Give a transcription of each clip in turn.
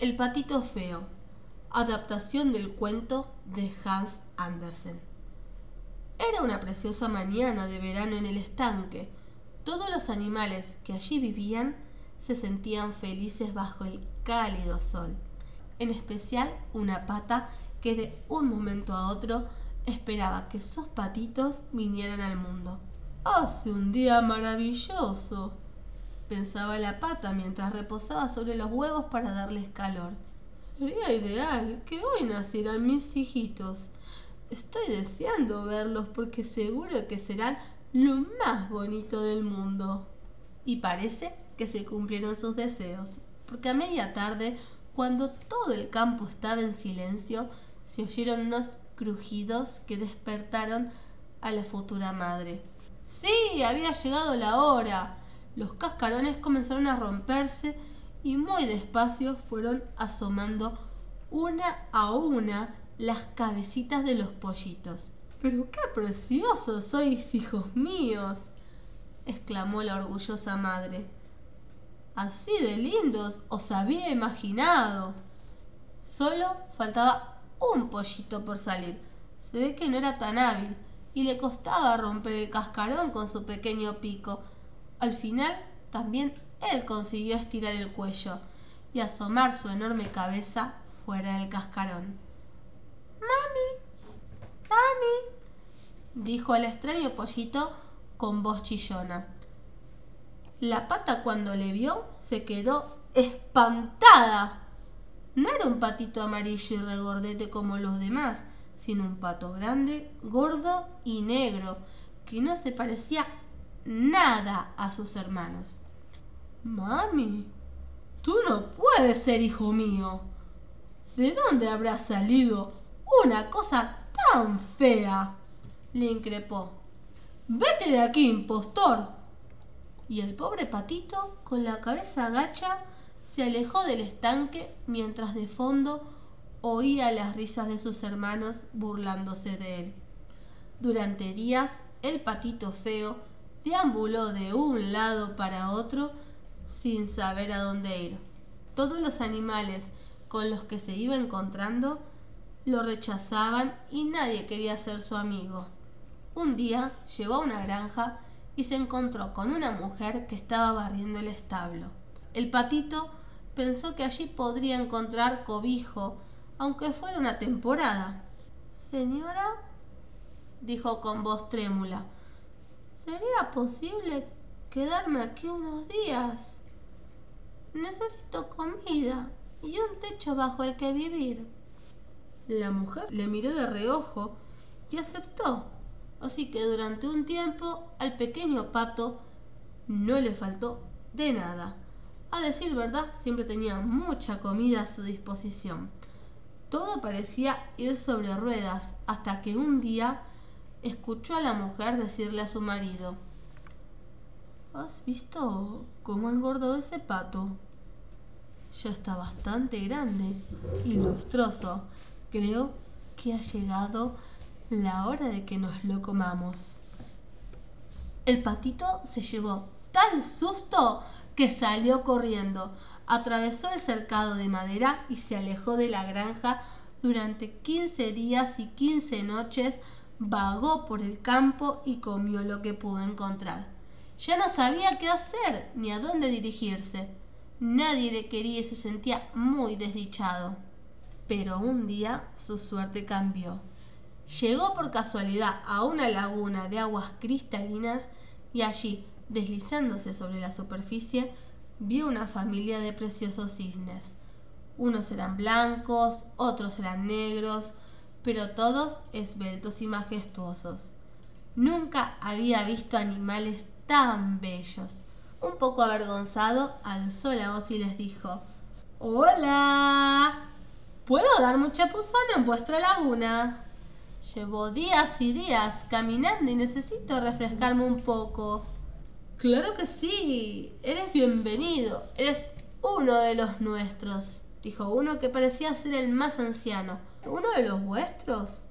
El patito feo, adaptación del cuento de Hans Andersen. Era una preciosa mañana de verano en el estanque. Todos los animales que allí vivían se sentían felices bajo el cálido sol, en especial una pata que de un momento a otro esperaba que sus patitos vinieran al mundo. Hace un día maravilloso, pensaba la pata mientras reposaba sobre los huevos para darles calor. Sería ideal que hoy nacieran mis hijitos. Estoy deseando verlos porque seguro que serán lo más bonito del mundo. Y parece que se cumplieron sus deseos, porque a media tarde, cuando todo el campo estaba en silencio, se oyeron unos crujidos que despertaron a la futura madre. Sí, había llegado la hora. Los cascarones comenzaron a romperse y muy despacio fueron asomando una a una las cabecitas de los pollitos. Pero qué preciosos sois, hijos míos, exclamó la orgullosa madre. Así de lindos os había imaginado. Solo faltaba un pollito por salir. Se ve que no era tan hábil y le costaba romper el cascarón con su pequeño pico. Al final también él consiguió estirar el cuello y asomar su enorme cabeza fuera del cascarón. Mami, mami, dijo el extraño pollito con voz chillona. La pata cuando le vio se quedó espantada. No era un patito amarillo y regordete como los demás, sino un pato grande, gordo y negro, que no se parecía nada a sus hermanos. Mami, tú no puedes ser hijo mío. ¿De dónde habrá salido una cosa tan fea? le increpó. Vete de aquí, impostor. Y el pobre patito, con la cabeza agacha, se alejó del estanque mientras de fondo oía las risas de sus hermanos burlándose de él. Durante días el patito feo deambuló de un lado para otro sin saber a dónde ir. Todos los animales con los que se iba encontrando lo rechazaban y nadie quería ser su amigo. Un día llegó a una granja y se encontró con una mujer que estaba barriendo el establo. El patito pensó que allí podría encontrar cobijo, aunque fuera una temporada. Señora, dijo con voz trémula, ¿sería posible quedarme aquí unos días? Necesito comida y un techo bajo el que vivir. La mujer le miró de reojo y aceptó. Así que durante un tiempo al pequeño pato no le faltó de nada. A decir verdad, siempre tenía mucha comida a su disposición. Todo parecía ir sobre ruedas hasta que un día escuchó a la mujer decirle a su marido, ¿Has visto cómo ha engordado ese pato? Ya está bastante grande y lustroso. Creo que ha llegado la hora de que nos lo comamos. El patito se llevó tal susto que salió corriendo, atravesó el cercado de madera y se alejó de la granja durante quince días y quince noches, vagó por el campo y comió lo que pudo encontrar. Ya no sabía qué hacer ni a dónde dirigirse. Nadie le quería y se sentía muy desdichado. Pero un día su suerte cambió. Llegó por casualidad a una laguna de aguas cristalinas y allí Deslizándose sobre la superficie, vio una familia de preciosos cisnes. Unos eran blancos, otros eran negros, pero todos esbeltos y majestuosos. Nunca había visto animales tan bellos. Un poco avergonzado, alzó la voz y les dijo, Hola. ¿Puedo dar mucha chapuzón en vuestra laguna? Llevo días y días caminando y necesito refrescarme un poco. Claro que sí, eres bienvenido, eres uno de los nuestros, dijo uno que parecía ser el más anciano. ¿Uno de los vuestros?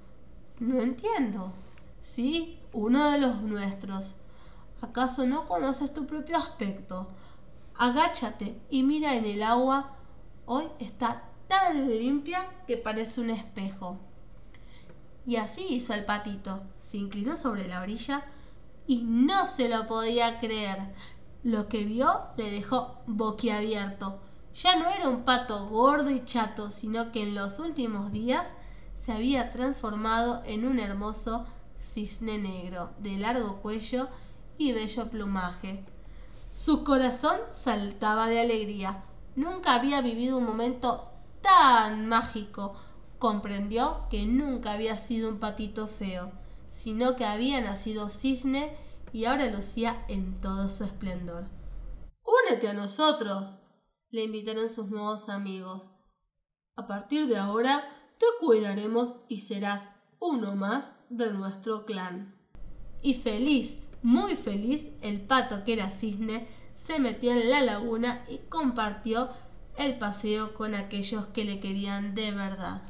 No entiendo. Sí, uno de los nuestros. ¿Acaso no conoces tu propio aspecto? Agáchate y mira en el agua hoy está tan limpia que parece un espejo. Y así hizo el patito. Se inclinó sobre la orilla y no se lo podía creer. Lo que vio le dejó boquiabierto. Ya no era un pato gordo y chato, sino que en los últimos días se había transformado en un hermoso cisne negro, de largo cuello y bello plumaje. Su corazón saltaba de alegría. Nunca había vivido un momento tan mágico. Comprendió que nunca había sido un patito feo, sino que había nacido cisne y ahora lucía en todo su esplendor. Únete a nosotros, le invitaron sus nuevos amigos. A partir de ahora te cuidaremos y serás uno más de nuestro clan. Y feliz, muy feliz, el pato que era cisne se metió en la laguna y compartió el paseo con aquellos que le querían de verdad.